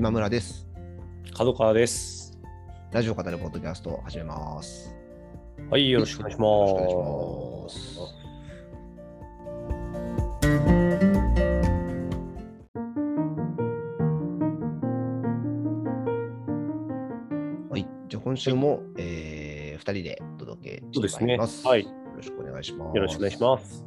今村です。角川です。ラジオ語るポッドキャストを始めます。はい、よろしくお願いします。よろしくお願いします。はい、じゃあ今週も、えー、2人でお届けしてまいります。はいよろしくお願いします。よろしくお願いします。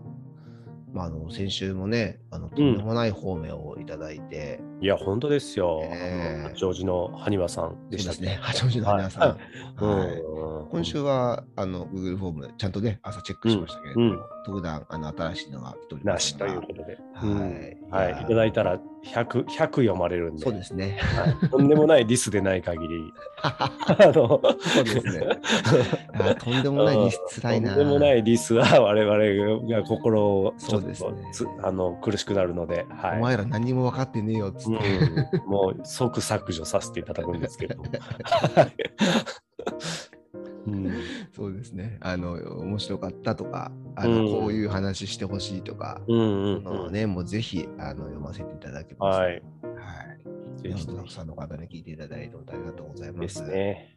まあ、あの先週もね、あのとんでもない方面をいただいて、いや、本当ですよ。ねえ八王子の埴輪さんでしたね、八王子の花屋さん。はいはいうん今週はあの Google フォーム、ちゃんとね、朝チェックしましたけれども、特段あの新しいのが来ておりまなしということで。はいうんはいい、ただいたら100、100読まれるんで。そうですね。はいとんでもないディスでない限り。あのそうですね。あとんでもないディスつらいな。とんでもないディスは我々が心をそうですねつあの苦しくなるので、はい。お前ら何にも分かってねえよっつって。うん、もう即削除させていただくんですけど。そうですね。あの、面白かったとか、あの、うんこういう話してほしいとか、うんね、もうぜひあの読ませていただけます。はい。はい。ぜひ本当たくさんの方に聞いていただいてありがとうございま。ですすね。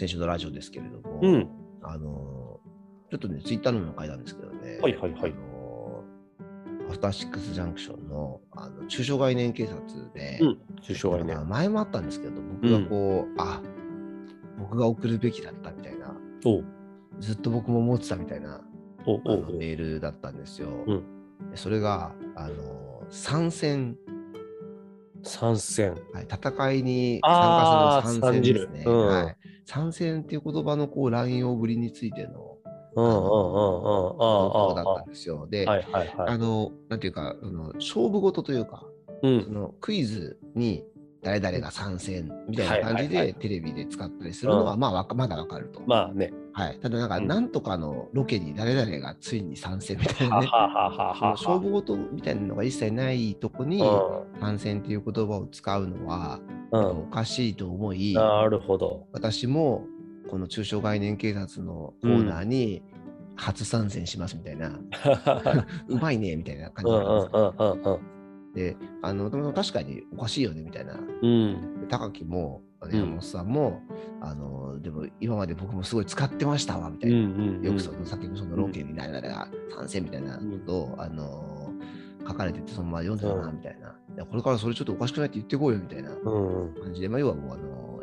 先週のラジオですけれども、うん。あの、ちょっとね、ツイッターのも書いたんですけどね、はいはいはいあのアフターシックスジャンクションのあの中小概念警察で、うん。中小概念まあ。前もあったんですけど、僕がこう、あ僕が送るべきだったみたいな、ずっと僕も思ってたみたいなおうおメールだったんですよ。うんでそれが、あの参戦、参戦。はい、戦いに参加する参戦ですね。うんはい、参戦っていう言葉のこう乱用ぶりについてのうんうんうんうん。あ投稿だあ、ったんですよ。で、はいはいはい。あの、なんていうか、その勝負事というか、うん。そのクイズに誰々が参戦みたいな感じでテレビで使ったりするのは、うんまあまだわかると。まあね。はい。ただ、なんか、うんなんとかのロケに誰々がついに参戦みたいなね。勝負事みたいなのが一切ないとこに、う参戦っていう言葉を使うのは、おん。かしいと思い、なるほど。私もこの中小概念警察のコーナーに初参戦しますみたいな、うまいねみたいな感じたんであの、確かにおかしいよねみたいな。うん。高木も、山本さんも、あの、でも今まで僕もすごい使ってましたわみたうんいな。うん。よくその先のそのロケに誰々が参戦みたいなことを、あの、書かれてて、そのまま読んでたなうんみたいな。いやこれからそれちょっとおかしくないって言ってこうよみたいなうんうん。感じで、まあ、要はもう、あの、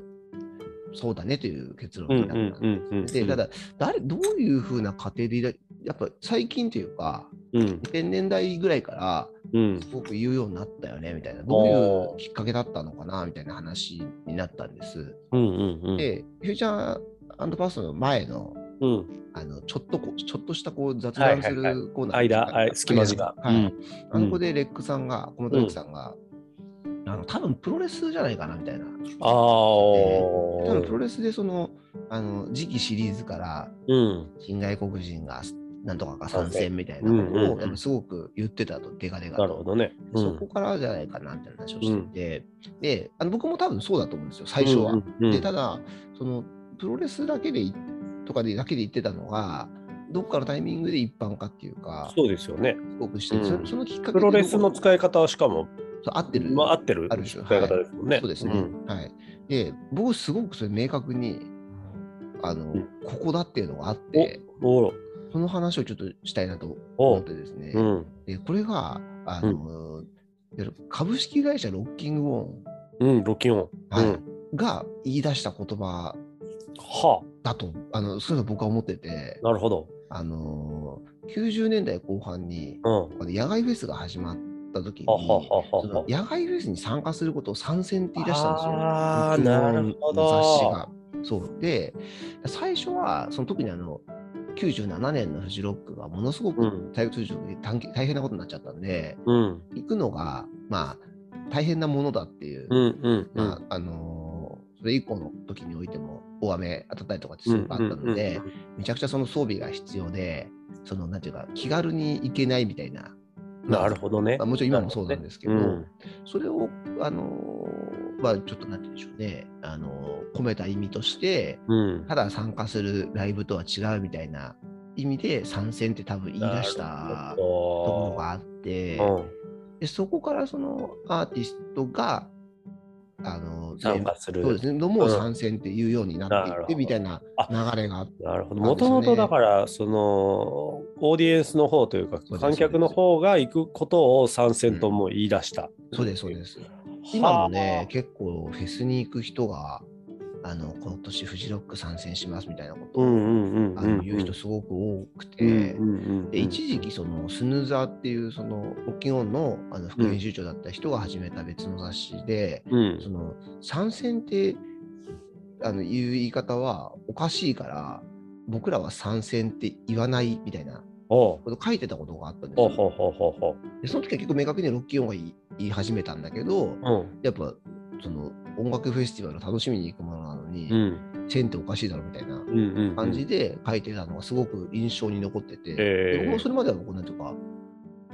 そうだねという結論うんになった。うんうんうん。で、ただ、誰、どういうふうな過程でやっぱ最近というか、うん2000年代ぐらいから、うん。すごく言うようになったよねみたいな、どういうきっかけだったのかなみたいな話になったんです。うんうんうん。で、フューチャーパスの前の、うん。あのちょっとこちょっとしたこう雑談すはいはいるコーナー間、あ隙間時間。はいうんあの子でレックさんが、小本レックさんが、あの多分プロレスじゃないかなみたいな。ああ。多分プロレスでそのあの次期シリーズからうん。新外国人がなんとかが参戦みたいなのうんうんすごく言ってたと、デカデカとなるほどね。うそんこからじゃないかなみたいな話をしてて、であの僕も多分そうだと思うんですよ、最初は。うんうんで、ただ、そのプロレスだけでいとかでだけで言ってたのが、どっかのタイミングで一般化っていうか、そうですよね。すごくして、うん。そそのきっかけプロレスのい使い方はしかも、合ってる、まあ、合ってるある種使い方ですもんね。そうですね、ん。はい。で、僕、すごくそれ明確に、あの、うん。ここだっていうのがあって、おおその話をちょっとしたいなとお。思ってですね、うん。でこれが、あの、株式会社ロッキングオン、うん、ロキオン。はい。うん。が言い出した言葉はだと、あのそういうの僕は思っててあ、、なるほど。あのー、90年代後半に、うん。野外フェスが始まった時に、ははは。野外フェスに参加することを参戦って言い出したんですよ。あーロッキングオンなるほどの雑誌が。そう。で、最初は、その特にあの、97年のフジロックがものすごくうん体育通常で大大変なことになっちゃったんで、うん。行くのが、まあ、大変なものだっていう、うんうんうん。まあ、あのーそれ以降の時においても大雨当たったりとかってすごくあったので、めちゃくちゃその装備が必要で、そのなんていうか、気軽に行けないみたいな。なるほどねまあ、。もちろん今もそうなんですけど、うんそれを、あのーはちょっとなんて言うんでしょうね、あの込めた意味として、うん。ただ参加するライブとは違うみたいな意味で参戦って多分言い出したところがあって、うん、でそこからそのアーティストが、あの、参加する。そうですね、のもうん参戦っていうようになっていってみたいな流れがあって、なるほど。もともとだから、その、オーディエンスの方というか観客の方が行くことを参戦とも言い出した。そうです、そうです。今もね、結構フェスに行く人が、あの今年フジロック参戦しますみたいなことを、言う人すごく多くて、で一時期そのスヌーザーっていうそのロッキンオンのあの副編集長だった人が始めた別の雑誌で、うんその参戦ってあのいう言い方はおかしいから僕らは参戦って言わないみたいなこと書いてたことがあったんですよ。でその時は結構明確にロッキンオンが言い始めたんだけど、う。うん。やっぱその音楽フェスティバルを楽しみに行くものなのに、うん。チェーンっておかしいだろみたいなうんうんうん。感じで書いてたのがすごく印象に残ってて、僕もそれまでは僕なんていうか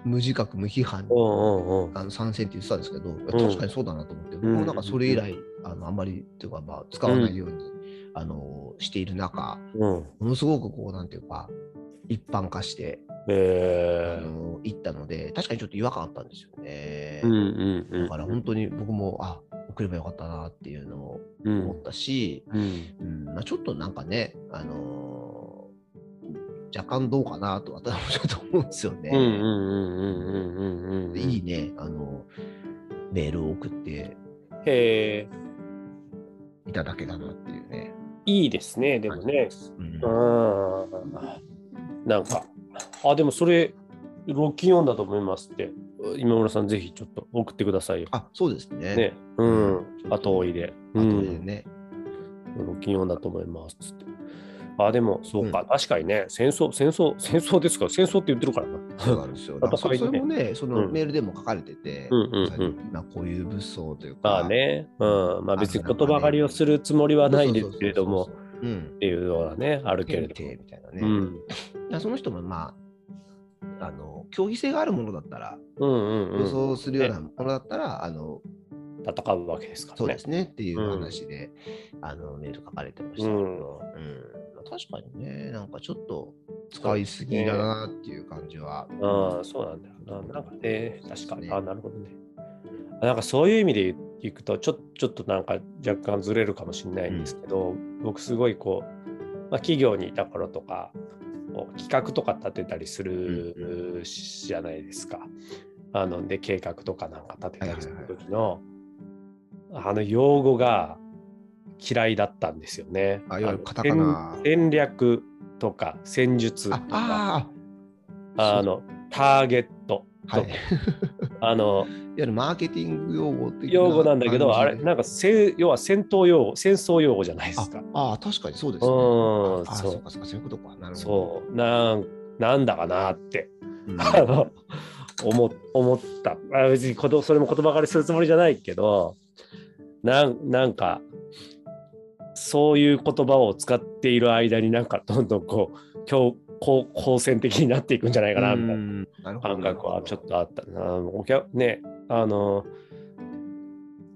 無自覚無批判うんうんうん。あの参戦って言ってたんですけど、ん確かにそうだなと思って、僕もなんかそれ以来、あのあんまりっていうか、まあ、使わないように、あのしている中、うん。ものすごくこう、なんていうか、一般化して、ええあのいったので、確かにちょっと違和感あったんですよね。うんうんうん。だから本当に僕も、あ送ればよかったなっていうのをうん思ったし、うん。うんまあ、ちょっとなんかね、あのー若干どうかなと私もちょっと思うんですよね。いいね、あの、メールを送って。いただけたなっていうね。いいですね、でもね。うんうん。なんか、あ、でもそれ、ロッキンオンだと思いますって、今村さん、ぜひちょっと送ってくださいよ。あ、そうですね。ね。うん。後追いで。あとうん。でね。ロッキンオンだと思います。あ、でも、そうか、うん確かにね、戦争、戦争、戦争ですか？戦争って言ってるからな。そうなんですよ。だからそれもね、そのうんメールでも書かれてて、うんうんうん今こういう物騒というか。まあね、うん。まあ別に言葉狩りをするつもりはないですけれども。っていうのはね、あるけれど検定みたいなね。その人もまあ、あの、競技性があるものだったら、うんうんうん。予想するようなものだったら、あの、戦うわけですからね。そうですねっていううん話で、あのメール書かれてましたけど、うんうんまあ確かにね、なんかちょっと使いすぎだなっていう感じは。ああ、そうなんだよな。なんかね、確かに。ねあなるほどね。あなんかそういう意味でいくと、ちょちょっとなんか若干ずれるかもしれないんですけど、僕すごいこう、まあ、企業にいた頃とか、企画とか立てたりするじゃないですか。あので計画とかなんか立てたりする時の、あの用語が嫌いだったんですよね。あいわゆるのカタカナ。戦戦略とか戦術とあか。あああのターゲットはい。といわあのゆるマーケティング用語的な用語なんだけど、あれ、なんかせ要は戦闘用語、戦争用語じゃないですか。ああ、確かにそうですね。うんああ、そうかそうか、そういうことか。なるほど。そう、なんなんだかなって、うん あの思思った。あ別にことそれも言葉狩りするつもりじゃないけど、なんなんか、そういう言葉を使っている間になんかどんどんこう、強好好戦的になっていくんじゃないかな、みたいな。感覚はちょっとあったな。お客ね、あの、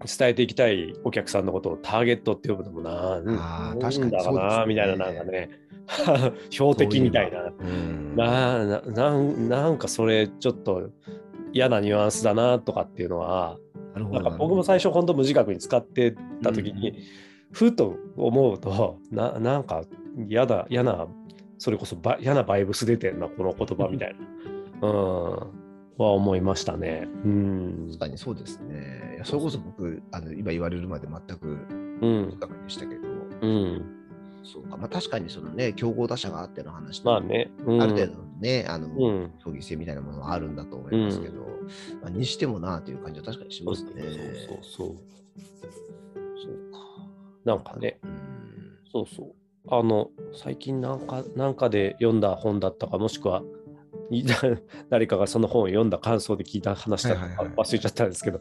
伝えていきたいお客さんのことをターゲットって呼ぶのもな、うん。あ確かにだかな、そうですね。みたいな、なんかね、標的みたいな。うん。なななんなんかそれちょっと嫌なニュアンスだなとかっていうのは、なんか僕も最初本当無自覚に使ってた時に、ふと思うとななんか嫌だ嫌なそれこそば嫌なバイブス出てんなこの言葉みたいな、うん、は思いましたね。うん。確かにそうですね。いやそれこそ僕、あの今言われるまで全くうん。不確でしたけど、うん、そうか、まあ確かにそのね、競合打者があっての話まあね、うん、ある程度のね、あの、うん。競技性みたいなものはあるんだと思いますけど、まあ、にしてもなという感じは確かにしますね。そうそうそう。そうか。なんかね。うん。そうそうあの最近なんかなんかで読んだ本だったかもしくはい 誰かがその本を読んだ感想で聞いた話だったか忘れちゃったんですけど、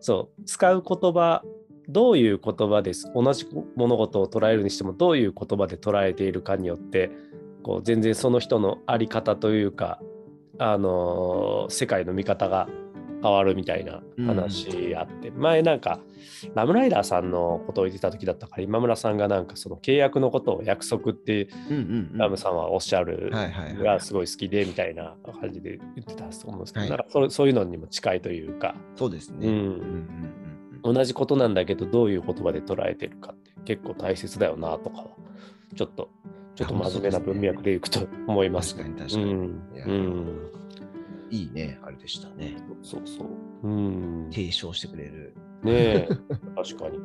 そう使う言葉どういう言葉です同じ物事を捉えるにしてもどういう言葉で捉えているかによってこう全然その人の在り方というか、あのー世界の見方が変わるみたいな話あって、前なんかラムライダーさんのことを言ってた時だったから今村さんがなんかその契約のことを約束ってうんうんうん。ラムさんはおっしゃるがすごい好きでみたいな感じで言ってたと思うんですけど、はい。なんかそれそういうのにも近いというか。そうですね。うん。うんうんうん同じことなんだけどどういう言葉で捉えてるかって結構大切だよなとかはちょっとちょっと真面目な文脈でいくと思います確かに確うかに。うんいいね、あれでしたね。そうそうう。ん。ね提唱してくれる。え。確かに。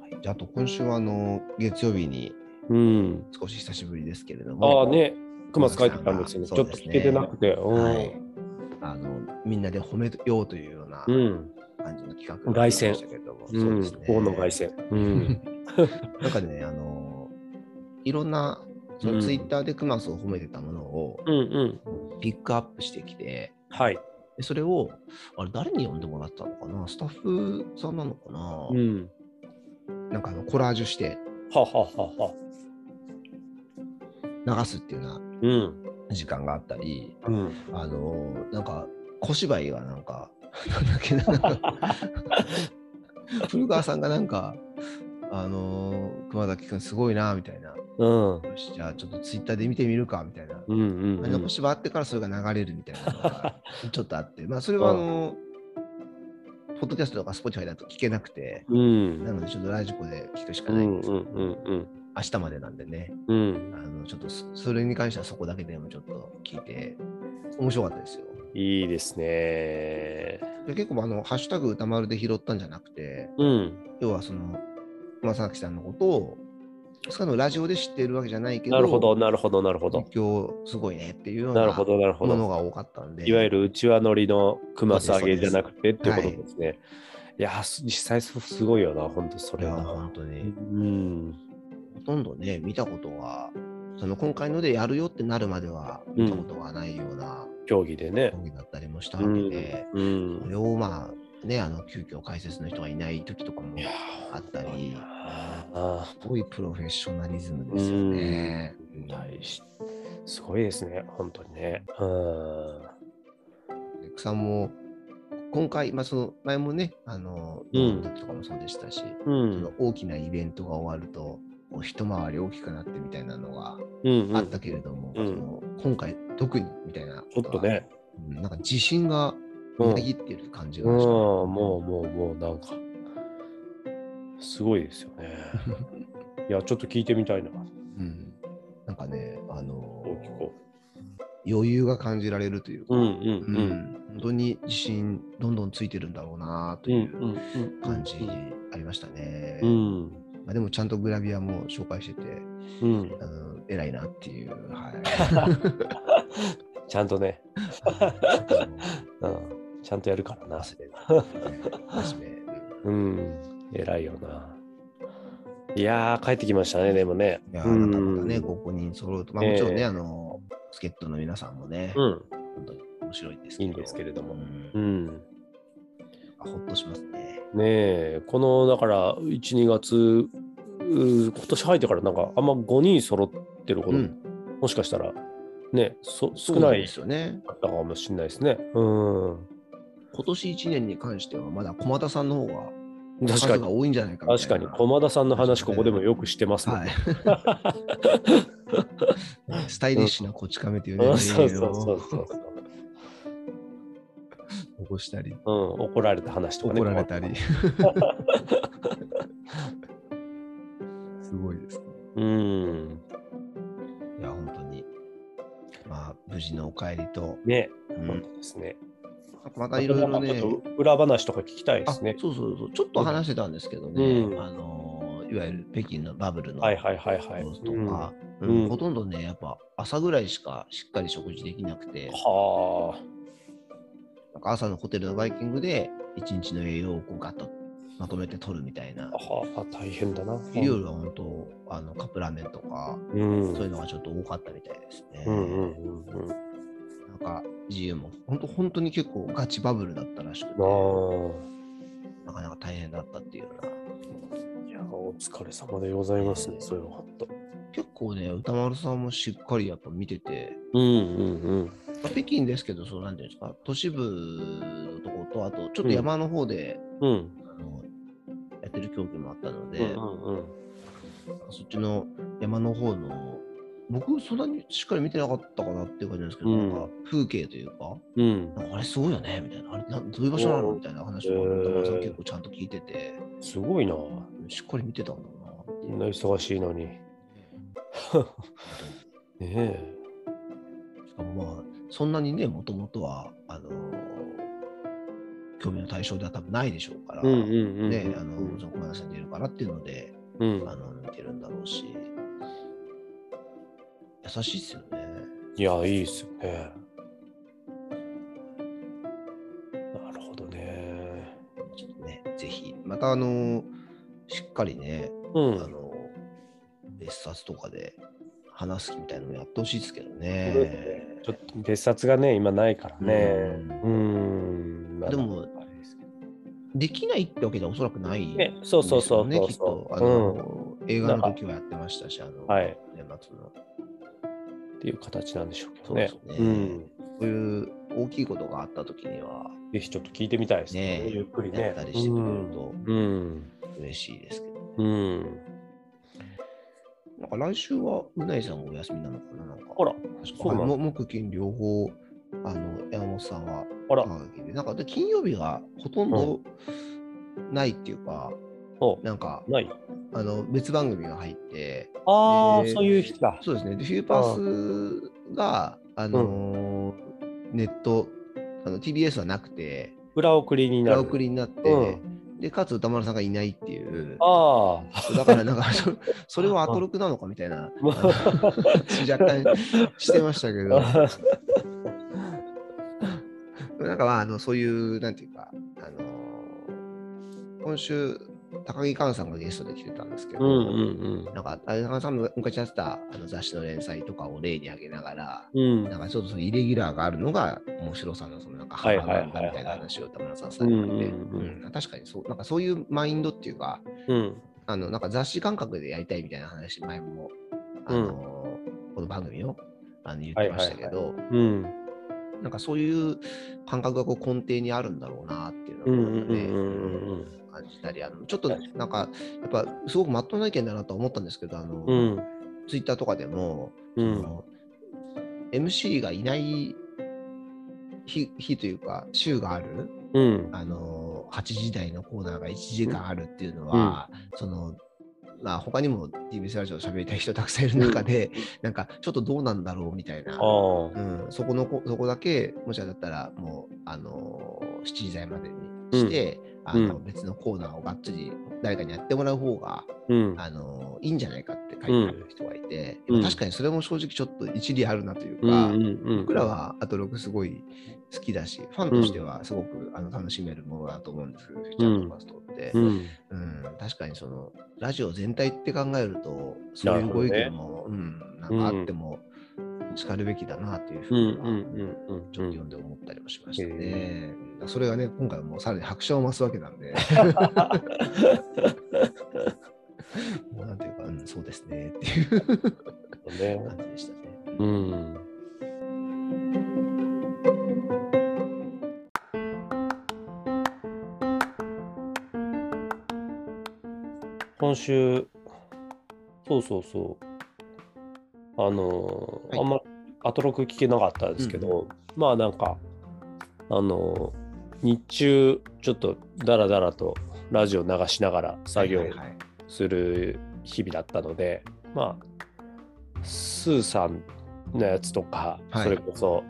はい、じゃあ、あと今週はあの月曜日にうん。少し久しぶりですけれども、ああね。熊津書いてたんですよねちょっと聞けてなくて。うん、はい、あのみんなで褒めようというようなうん。感じの企画にな凱旋そうですね。大野凱旋。うん。なんかね、あのいろんなそのツイッターでクマスを褒めてたものをうんうん。ピックアップしてきて、はい。でそれをあれ誰に読んでもらったのかな？スタッフさんなのかな、うん。なんかあのコラージュして。はははは。流すっていうよううん。な時間があったり、うん。あのなんか小芝居がなんか、なんだっけな、なんか 古川さんがなんか、あの熊崎君すごいなみたいな、うん。よし、じゃあちょっとツイッターで見てみるかみたいな。うんうんうん。残し場あってからそれが流れるみたいなのが ちょっとあって、まあそれはあの、ポッドキャストとか Spotify だと聞けなくて、うん。なのでちょっと radiko で聞くしかうんない。んですけど、うんうんうん。明日までなんでね、うん。あのちょっとそそれに関してはそこだけでもちょっと聞いて、面白かったですよ。いいですね。で結構あの、ハッシュタグ宇多丸で拾ったんじゃなくて、うん。要はその、正崎さんのことを、そのラジオで知っているわけじゃないけど、なるほど、なるほど、なるほど。今日すごいねっていうようななるほど、なるほど。ものが多かったんで、いわゆる内輪ノリの熊さげじゃなくてっていうことですね。いや、す実際すすごいよな、本当そいや、れは。本当に、うん。ほとんどね、見たことが、その今回のでやるよってなるまでは見たことがないような競技でね競。技だったりもしたわうんけで、。うんそれをまあ、ね、あの急遽解説の人がいない時とかもあったり、あすごいプロフェッショナリズムですよね。すごいですね、本当にね。うん。さんも今回、まあ、その前もね、あの、うんとかもそうでしたし、うそんの。大きなイベントが終わると、こう一回り大きくなってみたいなのがうん。あったけれども、うんその今回特にみたいなちょっとね。うんなんか自信がうんみなぎっている感じうん、がしたね、もうもうもうなんか、すごいですよね。いや、ちょっと聞いてみたいな。うんなんかね、あの大きく。余裕が感じられるというか、うんうんううん。ん本当に自信どんどんついてるんだろうなとうんいううん感じありましたね。うん。まあ、でもちゃんとグラビアも紹介してて、うん。あの偉いなっていう。はい ちゃんとね、うん、ちゃんとやるからな。うん、偉いよな。いやー、帰ってきましたね、でもね。いや、うんなんかまたね、ここに揃うと、まあもちろんね、ええあの、助っ人の皆さんもね、うん、本当に面白いんですけど。いいんですけれどもうんうん。ほっとしますね。ねえ、この、だから、1、2月、う今年入ってからなんか、あんま5人揃ってること、うんもしかしたら、ね、そ少ないですよね。かったかもしれないですね。うん。今年1年に関しては、まだ駒田さんの方が確かに。多いんじゃないか確かに、駒田さんの話、ここでもよくしてますね。い。スタイリッシュなこち亀というね、うんそうそうそうそう。起こしたり、うん、怒られた話とかね。怒られたり。すごいですね。うん。いや、本当に。まあ、無事のお帰りと、ね、うん本当ですね。またいろいろね裏話とか聞きたいであすね。そうそうそう、ちょっと話してたんですけどね、うんあのいわゆる北京のバブルのはいはいはいはい。とうんか、ほとんどね、やっぱ朝ぐらいしかしっかり食事できなくて、はなんか朝のホテルのバイキングで一日の栄養をこうガッとまとめて取るみたいなあ。。はあ、大変だな。夜は本当、あのカップラーメンとか、うん。そういうのがちょっと多かったみたいですね。うんうんうんうん。なんか自由も、本当、本当に結構ガチバブルだったらしくて、あなかなか大変だったっていうような。いや、お疲れ様でございますね、えーそれは本当。結構ね、歌丸さんもしっかりやっぱ見てて、うんうんうん。まあ北京ですけど、そうなんていうんですか、都市部のところと、あとちょっと山の方で、うん。あのやってる競技もあったので、うんうんうん。そっちの山の方の、僕、そんなにしっかり見てなかったかなっていう感じなんですけど、うんなんか風景というか、うん。かあれすごいよねみたいな、あれなどういう場所なの？みたいな話を結構ちゃんと聞いてて、すごいな。しっかり見てたんだなっていうみんな忙しいのに。ねえ。しかもまあ、そんなにね、もともとは、あのー興味の対象では多分ないでしょうから。ね、あの、その小林さんでいるからっていうので、うんあの、見てるんだろうし、優しいっすよね。いや、いいっすよね。なるほどね。ちょっとね、ぜひ、またあのーしっかりね、うん。あの、別冊とかで話すみたいなのやってほしいですけどね。ちょっと別冊がね、今ないからね。ううん。でもできないってわけではおそらくないんね、そうそうそうね、きっと。あうん。の、映画の時はやってましたし、あの、はい年末の。っていう形なんでしょうけどね。そうですねん。そういう大きいことがあった時には、ぜひちょっと聞いてみたいですね。ねゆっくりね。やったりしてくれるとうん。嬉しいですけどね。うん。なんか来週はうないさんがお休みなのかななんか。あら、確かそうなんだはいも木金両方、あの、山本さんはあら、なんかで金曜日がほとんどないっていうか、おなんか、ないあの、別番組が入って、ああ、でそういう人だ。そうですね。で、フィーパースが、あのーネット、あの TBS はなくて、裏送りになる。裏送りになって、うん。で、かつ歌丸さんがいないっていう、あだからなんかそ、それはアトロクなのかみたいな、若干してましたけど、なんかまあ、あの、そういう、なんていうか、あのー今週、高木寛さんがゲストで来てたんですけど、うんうんなんか、あれ高木さんの昔やってたあの雑誌の連載とかを例に挙げながら、うん。うん。なんかちょっとそのイレギュラーがあるのが面白さのそのなんかはい幅はいはいはいなんだみたいな話を田村さんされてて、うんうんうんうん確かにそう、なんかそういうマインドっていうか、うん。あのなんか雑誌感覚でやりたいみたいな話、前も、あのこの番組をあの言ってましたけど、うん。なんかそういう感覚がこう根底にあるんだろうなっていうのを感じたり、あのちょっとなんか、やっぱすごくまっとうな意見だなと思ったんですけど、あのうん。ツイッターとかでも、うんその MC がいない日日というか、週がある、うん。あの8時台のコーナーが1時間あるっていうのは、そのまあ、他にも TBS ラジオ喋りたい人たくさんいる中で、なんかちょっとどうなんだろうみたいな。うん、そこのこそこだけ、もしあったら、もう、あの7時台までにして、あのうん別のコーナーをがっつり誰かにやってもらう方が、うん。あのいいんじゃないかって書いてある人がいて、うん。確かにそれも正直ちょっと一理あるなといううんか。僕らはアトロクすごい好きだし、ファンとしてはすごく、あの楽しめるものだと思うんですけど、フューチャートマスト。って、うん。うん確かにそのラジオ全体って考えると、そういうご意見も、うん、なんかあっても、しかるべきだなというふうには。ちょっと読んで思ったりもしましたね。それがね、今回はもうさらに拍車を増すわけなんで、もうなんていうか、うん、そうですねっていうね。感じでしたね。うん。今週、そうそうそう、あのーはい。あんまアトロク聞けなかったですけど、まあなんか、あのー日中、ちょっとダラダラとラジオ流しながら作業する日々だったので、まあ、スーさんのやつとか、はい。それこそ、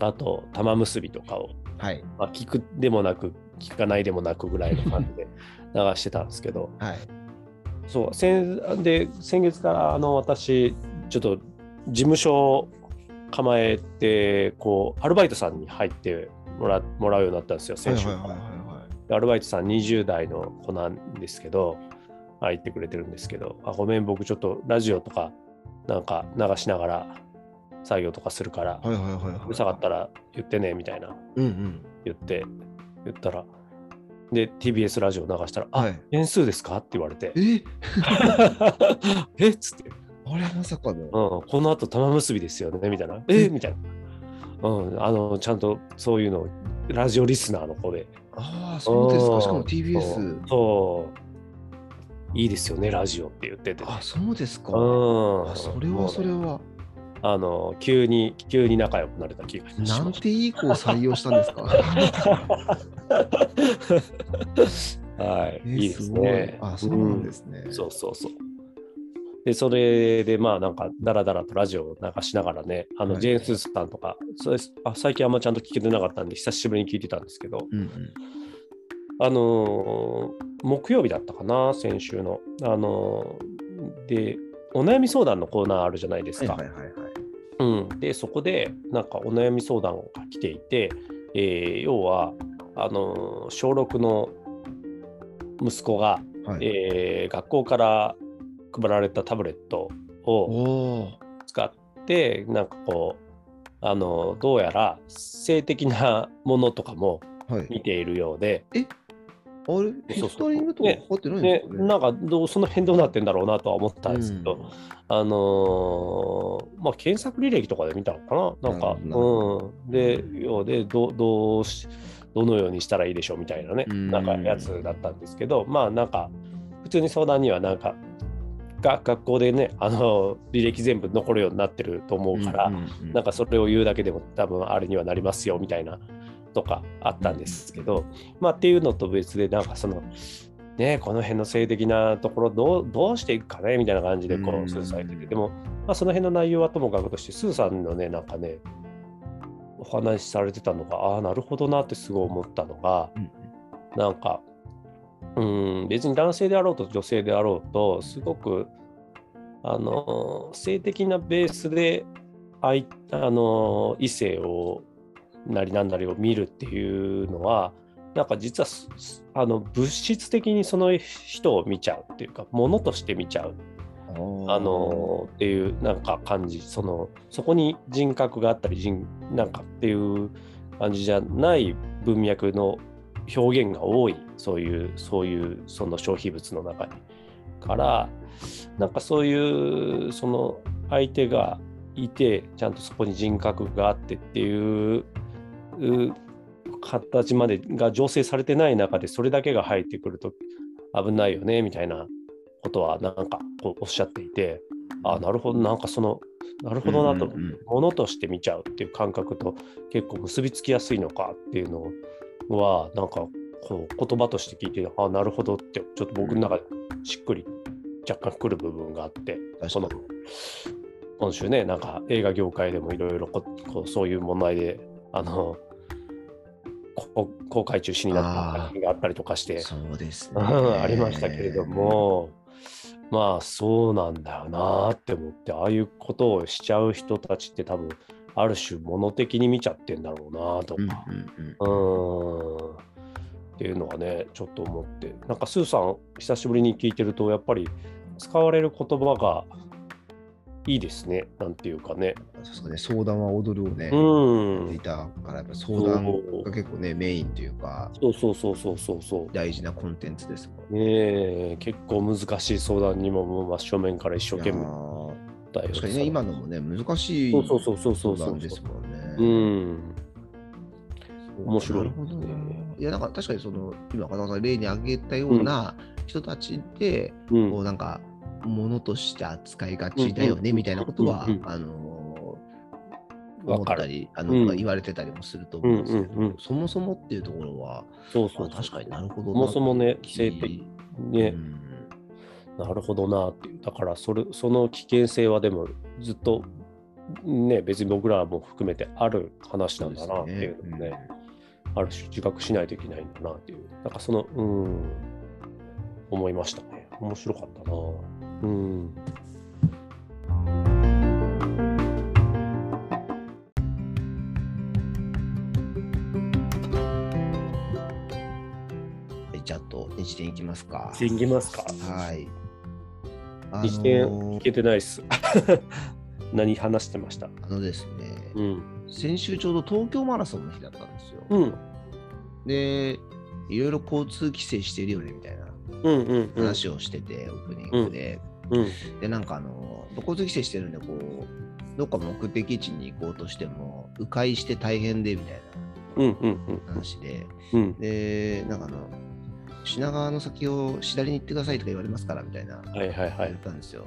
あと、玉結びとかを、はい。まあ、聞くでもなく、聞かないでもなくぐらいの感じで 流してたんですけど、はい。そう、先で先月からあの私、ちょっと事務所を構えて、こう、アルバイトさんに入ってもらもらうようになったんですよ、先週から。はいはいアルバイトさん20代の子なんですけど、あ言ってくれてるんですけど、あごめん、僕ちょっとラジオとかなんか流しながら作業とかするから、はいはいはいはい。うるさかったら言ってねみたいなうんうん。言って、言ったら、で TBS ラジオ流したら「あ、はい。点数ですか?」って言われて。え「え？っ?」つって、あれまさかの。うん「この後玉結びですよね」みたいな「え？みたいな、うん、あのちゃんとそういうのラジオリスナーの子で。ああ、そうですか。しかも TBS。そう。いいですよねラジオって言ってて、あ、そうですか。うん。あそれはそれは。あの急に急に仲良くなれた気がしましたなんていい子を採用したんですか はい、えいいですごね。あ、そうなんですね。うんそうそうそう。で、それで、まあ、なんか、だらだらとラジオを流しながらね、あの、はいジェーン・スーさんとか、そうですあ最近あんまちゃんと聞けてなかったんで、久しぶりに聞いてたんですけど、うんうん。あのー木曜日だったかな、先週の。あのーで、お悩み相談のコーナーあるじゃないですか。はいはいはいはい。うん、でそこでなんかお悩み相談が来ていて、えー要はあのー小6の息子が、はい、えー学校から配られたタブレットおをお。使ってなんかこうあのどうやら性的なものとかもはい。見ているようで、あれスタリングとかかかってないんでですかね。なんかどうその辺どうなってんだろうなとは思ったんですけど、うん。あのーまあ、検索履歴とかで見たのかな？なんか、うん。で、要でど、どうし、どのようにしたらいいでしょうみたいなね、うん。なんかやつだったんですけど、まあなんか、普通に相談にはなんか、が学校でね、あの、履歴全部残るようになってると思うから、なんかそれを言うだけでも多分あれにはなりますよみたいなとかあったんですけど、まあっていうのと別でなんかそのねこの辺の性的なところどうどうしていくかねみたいな感じでこうスーさん言ってて。でも、まあ、その辺の内容はともかくとしてスーさんのねなんかねお話しされてたのがああなるほどなってすごい思ったのがうんなんかうん別に男性であろうと女性であろうとすごくあの性的なベースで相あの異性をなりなんなりを見るっていうのはなんか実はあの物質的にその人を見ちゃうっていうかものとして見ちゃう。うんあのっていうなんか感じそのそこに人格があったり人なんかっていう感じじゃない文脈の表現が多いそういうそういうその消費物の中にからなんかそういうその相手がいてちゃんとそこに人格があってっていうう形までが醸成されてない中でそれだけが入ってくると危ないよねみたいなことはなんかこうおっしゃっていてあなるほどなんかそのなるほどなと、ものとして見ちゃうっていう感覚と結構結びつきやすいのかっていうのはなんかこう言葉として聞いてあなるほどってちょっと僕の中でしっくり若干くる部分があってその今週ねなんか映画業界でもいろいろここうそういう問題であのこ公開中止になった作品があったりとかしてそうですね。ありましたけれども、まあそうなんだよなって思って、ああいうことをしちゃう人たちって多分、ある種物的に見ちゃってんだろうなとか、うん、っていうのはね、ちょっと思って、なんかスーさん、久しぶりに聞いてると、やっぱり使われる言葉がいいですね、なんていうかね。うん。そうかね、相談は踊るをね、うんい。たから、やっぱ相談が結構ね、メインというか、そうそうそうそうそうそう。大事なコンテンツですもん。ねえ結構難しい相談にももう真正面から一生懸命確かにね、今のもね、難しいそうそうそうそうそう相談ですもんね。うん。面白いなるほどな。いや、なんか確かにその、今、風間さん例に挙げたような人たちで、うんこうなんか、ものとして扱いがちだよね、みたいなことはあの。思ったり、あうんの、言われてたりもすると思うんですけど、そもそもっていうところは、そうそうあ確かになるほどな。そもそもね性的ね、うんなるほどなっていう。だからそれ、その危険性はでもずっとね、別に僕らも含めてある話なんだなっていうのをね、ある種自覚しないといけないんだなっていう。なんかその、うん、思いましたね。面白かったな。うん。はい、じゃあと、日点いきますか。いきますか。はい。あ日点の聞けてないっす。何話してました？あのですね、うん。先週ちょうど東京マラソンの日だったんですよ。うん。で、いろいろ交通規制してるよねみたいなうんうんうん。話をしてて、オープニングで。うん。で、なんかあの、交通規制してるんで、こう、どっか目的地に行こうとしても、迂回して大変でみたいうんうんうんな話で、うん。で、なんかあの、品川の先を左に行ってくださいとか言われますからみたいなはいはいはい言っ。たんですよ。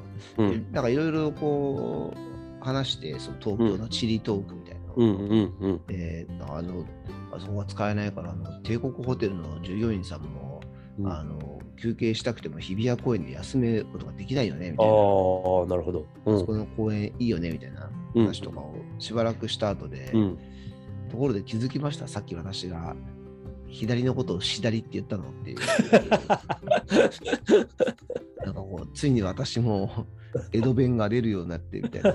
なんかいろいろこう話して、その東京の地理トークみたいなのをうんうんうん。であのあそこが使えないからあの帝国ホテルの従業員さんも、うんあの休憩したくても日比谷公園で休めることができないよねみたああいな、ー、なるほど。うあそんこの公園いいよねみたいなうん。話とかをしばらくした後で、うん。ところで気づきましたさっき私が左のことを左って言ったのっていう。なんかこうついに私も江戸弁が出るようになってみたいな。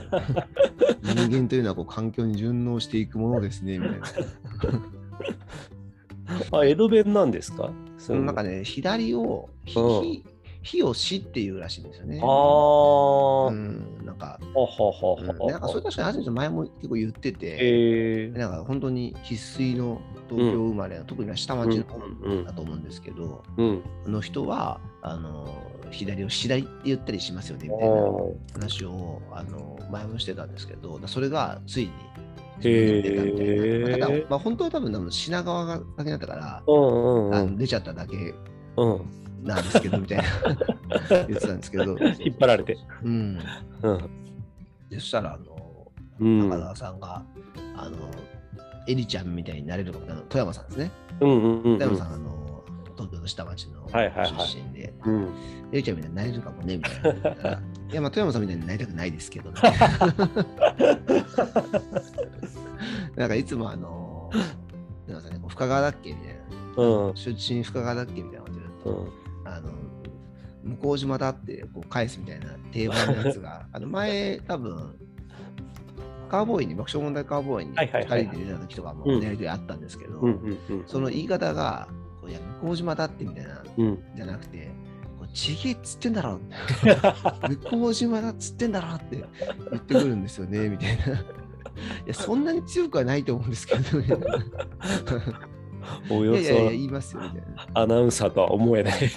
人間というのはこう環境に順応していくものですねみたいな あ、江戸弁なんですか？そそのなんかね、左を、ひうん。ひ火をしっていうらしいんですよね。ああ、はうん、なんか、ははうん。はなんかそれ確かに安住さん前も結構言ってて、えー、なんか本当に生粋の東京生まれの、特に下町のうんうん方だと思うんですけど、うん。の人は、あの、左を左って言ったりしますよねみあたいなー。話をあの前もしてたんですけど、それがついにたみたいな。まあただまあ、本当は多分品川が先だったから、うんうんうんあの出ちゃっただけうん。なんですけど、みたいな 言ってたんですけど、引っ張られて。うん。うん。でそしたら、あの、うん。中澤さんが、あの、エリちゃんみたいになれるの富山さんですね。うんうんうんうん。富山さん、あの、東京の下町のはいはいはい出身で、うん。エリちゃんみたいになれるかもね、みたいな。いや、まあ、富山さんみたいになりたくないですけど、みたいな なんかいつも、あの、なんかね、深川だっけみたいな。うん。出身深川だっけみたいなこと言うと、うん。あの、向島だってこう返すみたいな定番のやつが、あの前、多分カーボーイに、爆笑問題カーボーイに2はいはいはい人で出た時とかもうんやりとりあったんですけど。その言い方が、こういや、向島だってみたいな、うん。じゃなくて、ちげえっつってんだろ、向島だっつってんだろって言ってくるんですよね、みたいな。いや、そんなに強くはないと思うんですけど、みたいなおよいやいやいや、そ言いますよ、みたいな。アナウンサーとは思えない。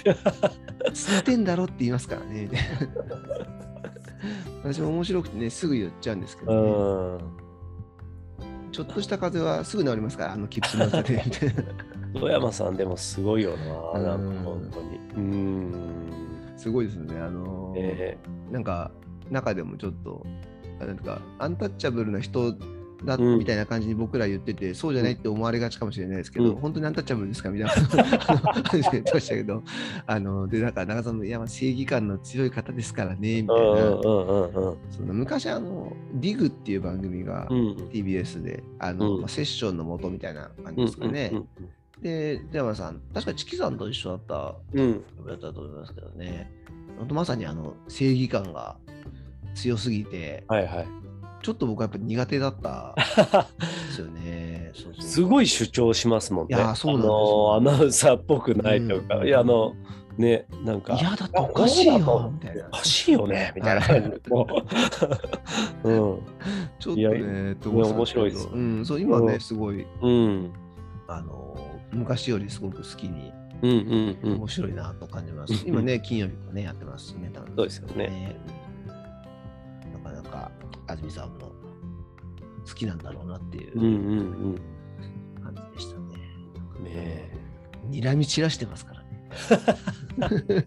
つってんだろって言いますからね、みたいな。私も面白くてね、すぐ言っちゃうんですけうど、ねん。ちょっとした風邪はすぐ治りますから、あのキプスのせで、みたいな。富山さんでもすごいよな、なんか本当に。うん。すごいですね。あのーえなんか、中でもちょっと、あなんか、アンタッチャブルな人だうんみたいな感じに僕ら言ってて、そうじゃないって思われがちかもしれないですけど、うん本当にアンタッチャブルですか？みたいな 話で言ってましたけど、あの、で、なんか、中さんも、いや、まあ正義感の強い方ですからね、みたいな。うんうんうんうんその昔、あの、ディグっていう番組がうん。うん。TBS で、あの、うんまあセッションの元みたいな感じうんですかね。うんで、出山さん、確かチキさんと一緒だったうん。やったと思いますけどね。本当まさにあの正義感が強すぎて、はいはい。ちょっと僕はやっぱ苦手だったんですよね。そうそうすごい主張しますもんね。いやそうなんですよあのアナウンサーっぽくないというか、うんいや、あの、ね、なんか。いやだっておかしいよみたいなおかしいよね、みたいな感じう うん。ちょっとね、面白いですうん、そう、今ね、うんすごい、うん。あの、昔よりすごく好きに、うんうんうん面。白いなと感じます。うん今ね、金曜日もね、やってますね、多分そうですよね。うんなかなか、安住さんも好きなんだろうなっていうんううんうん。ね感じでしたね。え。睨み散らしてますからね。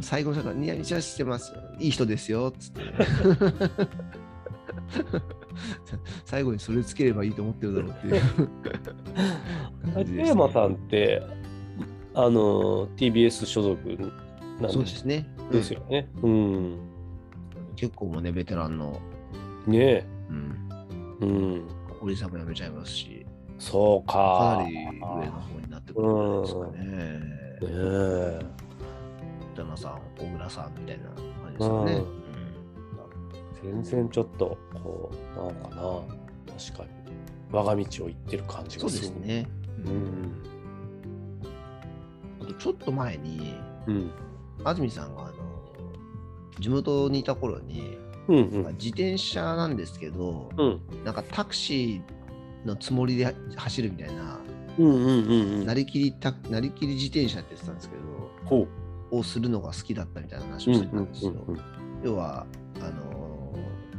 最後の最後、睨み散らしてますよ。いい人ですよ。つって。最後にそれつければいいと思ってるだろうっていう ね山さんって、あの、TBS 所属なんでそうですすね。ですよね。うん。結構もうね、ベテランの、ねうん、え。うん。堀さんも辞めちゃいますし、そうか。かなり上の方になってくるんじゃないですかね。ねえ。北山さん、小倉さんみたいな感じですよね。うん全然ちょっと、こう、なんかな、確かに、我が道を行ってる感じそうがする。ですね。うん。あとちょっと前に、うん。安住さんがあの地元にいた頃に、うんうん。自転車なんですけど、うん。なんかタクシーのつもりで走るみたいなうんうんうんうん。なりきりたなりきり自転車って言ってたんですけど。をするのが好きだったみたいな話うんうをしてたんですよ。んうん要は、あの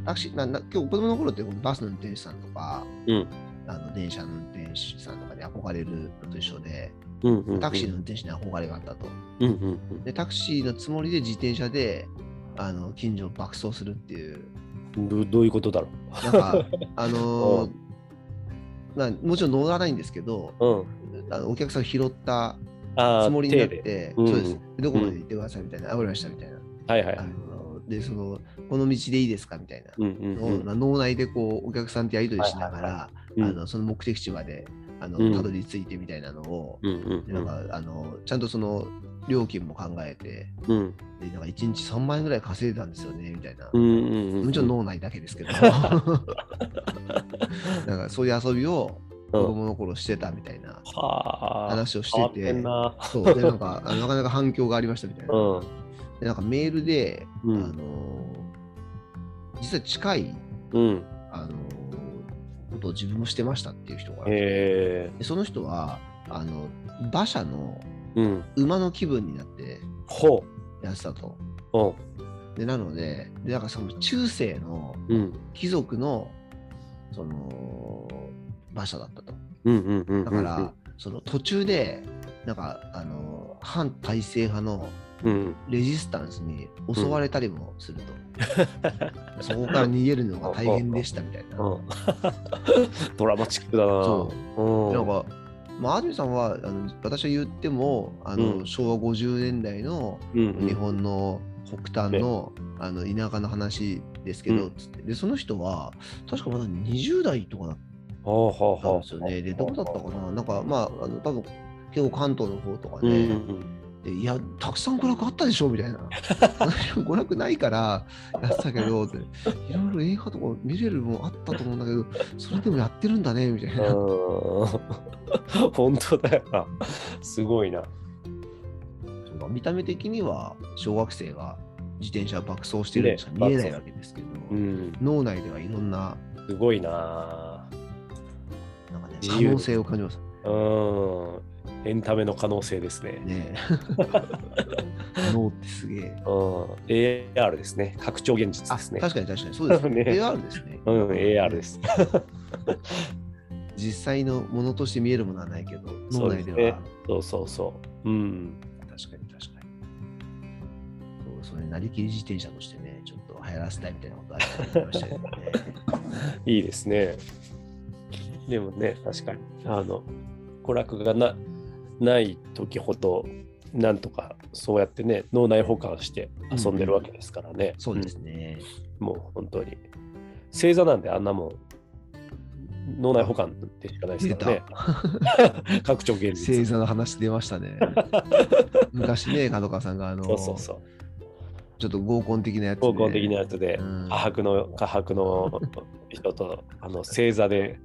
ータクシーなな今日子供の頃ってバスの運転手さんとか、うんあの電車の運転手さんとかに憧れるのと一緒で、うんうんうん。タクシーの運転手に憧れがあったと。うんうんうん。で、タクシーのつもりで自転車であの近所を爆走するっていう、どどういうことだろなんか、あのーまあ、もちろん乗らないんですけど、う。うん。あのお客さんを拾ったああ、つもりになって、うんそうです。でどこまで行ってくださいみたいな、あ、わかりましたみたいな。はいはいあ。ので、その、この道でいいですかみたいな。うんうんうん。のまあ脳内でこうお客さんとやり取りしながら、はいはいはいあのその目的地まであのうん。たどり着いてみたいなのを、うんうんでなんかあのちゃんとその料金も考えてうん。でなんか1日3万円ぐらい稼いでたんですよねみたいな、うんうんうん。もちろん脳内だけですけど なんかそういう遊びを子供の頃してたみたいなはあ。話をしてて。そう。でなんかなかなか反響がありましたみたいな、うん。でなんかメールで、うんあの実は近いうん。あのことを自分もしてましたっていう人が。でその人はあの馬車のうん。馬の気分になってほやってたと。う。うん。でなのででなんかその中世のうん。貴族のその馬車だったと。だから、その途中でなんかあの反体制派のうん。レジスタンスに襲われたりもすると。そこから逃げるのが大変でしたみたいな。うん。ドラマチックだな。。そううん。なんか、まあ、安住さんはあの私は言ってもあの、うん昭和50年代のうんうん、日本の北端の,、あの田舎の話ですけど、うんつってでその人は確かまだ20代とかだっ。たんですよね。でどこだったかななんかまああの多分結構関東の方とかうんね、うんでいやたくさん娯楽あったでしょ？みたいな 娯楽ないからやってたけどっていろいろ映画とか見れるもんあったと思うんだけどそれでもやってるんだねみたいな。うん。本当だよな。すごいな。見た目的には小学生が自転車爆走してるようにしか見えないわけですけど、うん。脳内ではいろんなすごいな。なんか、ね、自由可能性を感じますうん。エンタメの可能性ですね。ね。脳ってすげえ。うん。AR ですね。拡張現実あですね。確かに確かにそうですね。ね AR ですね。うん、AR です。実際のものとして見えるものはないけど、脳内では。そうねそうそうそう。うん。確かに確かに。そう、それなりきり自転車としてね、ちょっと流行らせたいみたいなことありましたけどね。いいですね。でもね、確かに。あの、娯楽がなない時ほど、なんとかそうやってね、脳内保管して遊んでるわけですからね。そうですね。うんもう本当に。星座なんであんなもん、脳内保管でしかないですからね。拡張現星実。座の話出ましたね。昔ね、角川さんがあの、そうそうそう。ちょっと合コン的なやつで。高校的なやつで、うん科博の科博の人とあの星座で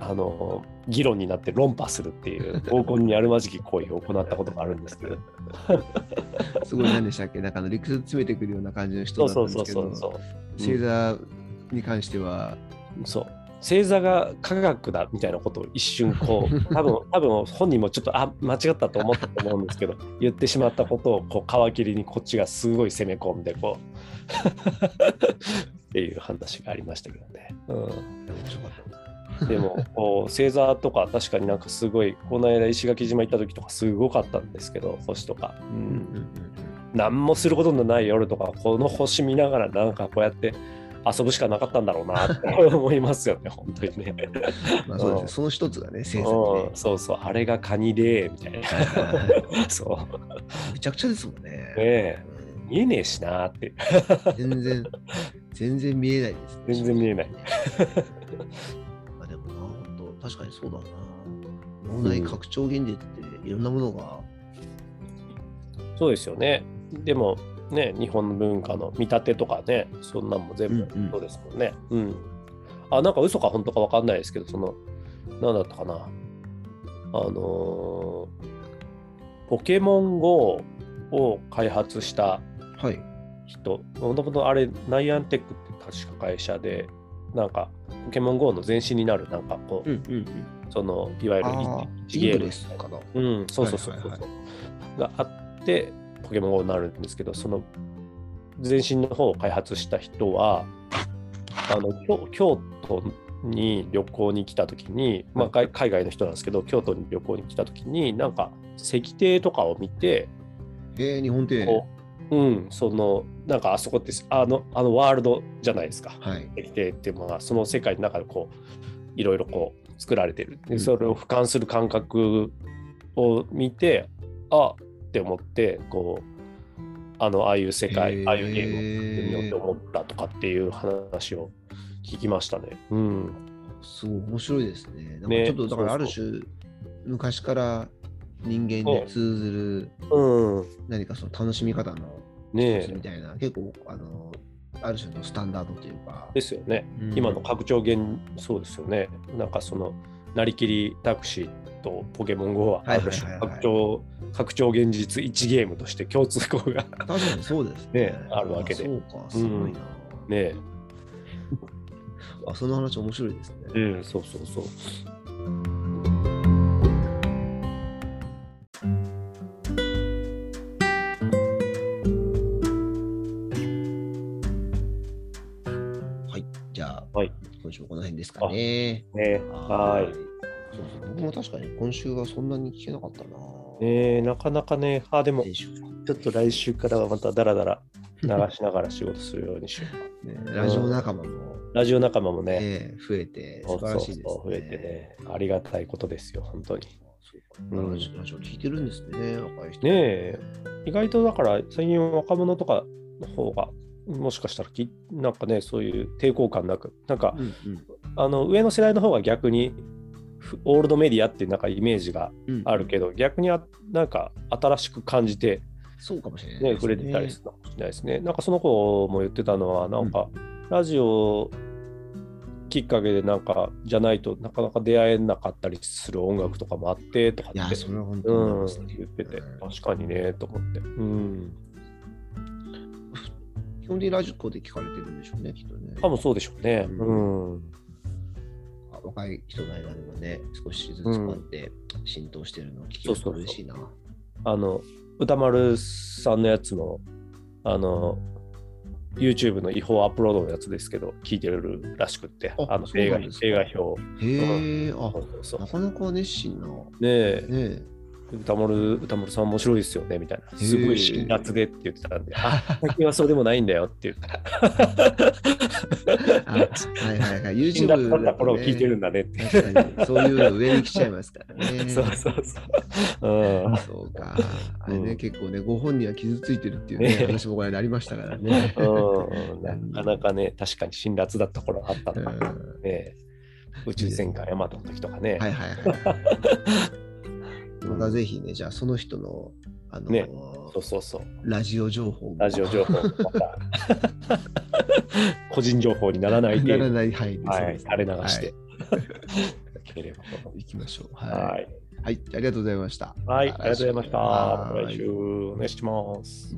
あの議論になって論破するっていう合コンにあるまじき行為を行ったことがあるんですけど。すごい何でしたっけ？なんかあの理屈詰めてくるような感じの人だったんですけど、そうそうそう星座に関しては、そう。星座が科学だみたいなことを一瞬こう 多分多分本人もちょっとあ間違ったと思ったと思うんですけど言ってしまったことをこう皮切りにこっちがすごい攻め込んでこう。っていう話がありましたけどね。うん。面白かった。な。でも こう星座とか確かになんかすごいこの間石垣島行った時とかすごかったんですけど星とか、ううんん、うん。何もすることのない夜とかこの星見ながらなんかこうやって遊ぶしかなかったんだろうなって 思いますよね本当にね。まあそうですうん。ね、その一つがね、星座にうん。そうそう。あれがカニでみたいな。ね。そう。めちゃくちゃですもんね。ねえ。見えねえしなーって。うん。全然、全然見えないです、ね。全然見えない。確かにそうだな。脳内拡張現実っていろんなものが、そうですよね。でもね、日本の文化の見立てとかね、そんなんも全部うんうんそうですもんね。うん。あ、なんか嘘か本当か分かんないですけど、その、なんだったかな。あのーポケモン GO を開発したはい。人、もともとあれ、ナイアンテックって確か会社で、なんか、ポケモン GO の前身になる、なんかこう、うんうんうん。そのいわゆるあ一ゲーム。かな。うん、そうそうそうそう、はいはいがあって、ポケモン GO になるんですけど、その前身の方を開発した人は、あの京京都に旅行に来た時に、まあ、海海外の人なんですけど、京都に旅行に来た時に、なんか石庭とかを見て、えー、日本庭うん、その、なんかあそこってあのあのワールドじゃないですか。はい。石庭っていうのは、その世界の中でこう、いろいろこう作られてる。でうんそれを俯瞰する感覚を見て、あって思って、こう、あの、ああいう世界、ああいうゲームをやってみようって思ったとかっていう話を聞きましたね。うん。すごい面白いですね。なんちょっとだからあるそ種、昔から人間に通ずるうん。何かその楽しみ方のねみたいな、結構あの、ある種のスタンダードというか。ですよね。うん今の拡張現、そうですよね。なんかその、なりきりタクシーとポケモン GO は拡張、拡張現実1ゲームとして共通項が確かにそうですね。ねあるわけであそうか、すごいな。ねあ、その話面白いですね。うん、そうそうそう。今週もこの辺ですかね。ねはい。そうそう僕も確かに今週はそんなに聞けなかったな。ねなかなかね、あ、でも、ちょっと来週からはまたダラダラ 流しながら仕事するようにしよう。ねラジオ仲間も、ラジオ仲間もね、ね、増えてそうそう素晴らしいですね。そう増えてね、ありがたいことですよ、本当に。そうかラジオ聞いてるんですね、若い人。ねえ、意外とだから、最近若者とかの方が、もしかしたらき、なんかね、そういう抵抗感なく、なんか、うんあの上の世代の方が逆に、ふオールドメディアっていうなんかイメージがうんうんあるけど、逆にあなんか新しく感じて、そうかもしれないね、触れてたりするかもしれないですね。なんかその子も言ってたのは、なんか、ラジオきっかけでなんか、じゃないとなかなか出会えなかったりする音楽とかもあってとかって、うん、言ってて、うん確かにね、と思って。うん。基本的にラジコで聞かれてるんでしょうね、きっとね。多分そうでしょうね。ううん。若い人の間でもね、少しずつこうやって浸透してるのを聞けると嬉しいな。あの、歌丸さんのやつも、あの、YouTube の違法アップロードのやつですけど、聞いてるらしくって、ああの映画映画表。へえ、あそうそうそうなかなか熱心な。ねねえ、え。歌丸歌丸さん面白いですよねみたいな、すごい辛辣でって言ってたんで、ああ最近はそうでもないんだよって言って、はいはいはい。YouTube だね頃を聞いてるんだねって。そういうの上に来ちゃいますからね。そうそうそう。うんそうか。あれね、うん結構ね、ご本人は傷ついてるっていうね、ね話もこれでありましたからね。うん、なかなかね、確かに辛辣だった頃あったうんのか、ね、宇宙戦艦ヤマトの時とかね。はいはいはい。またぜひね、じゃあその人の、あの、ね。そうそうそう。ラジオ情報も。ラジオ情報、個人情報にならないなで、らない範囲ではい、すね。垂れ流して。はい。いきましょう。ははい。い。はい、ありがとうございました。はい、ありがとうございました。来週。お願いします。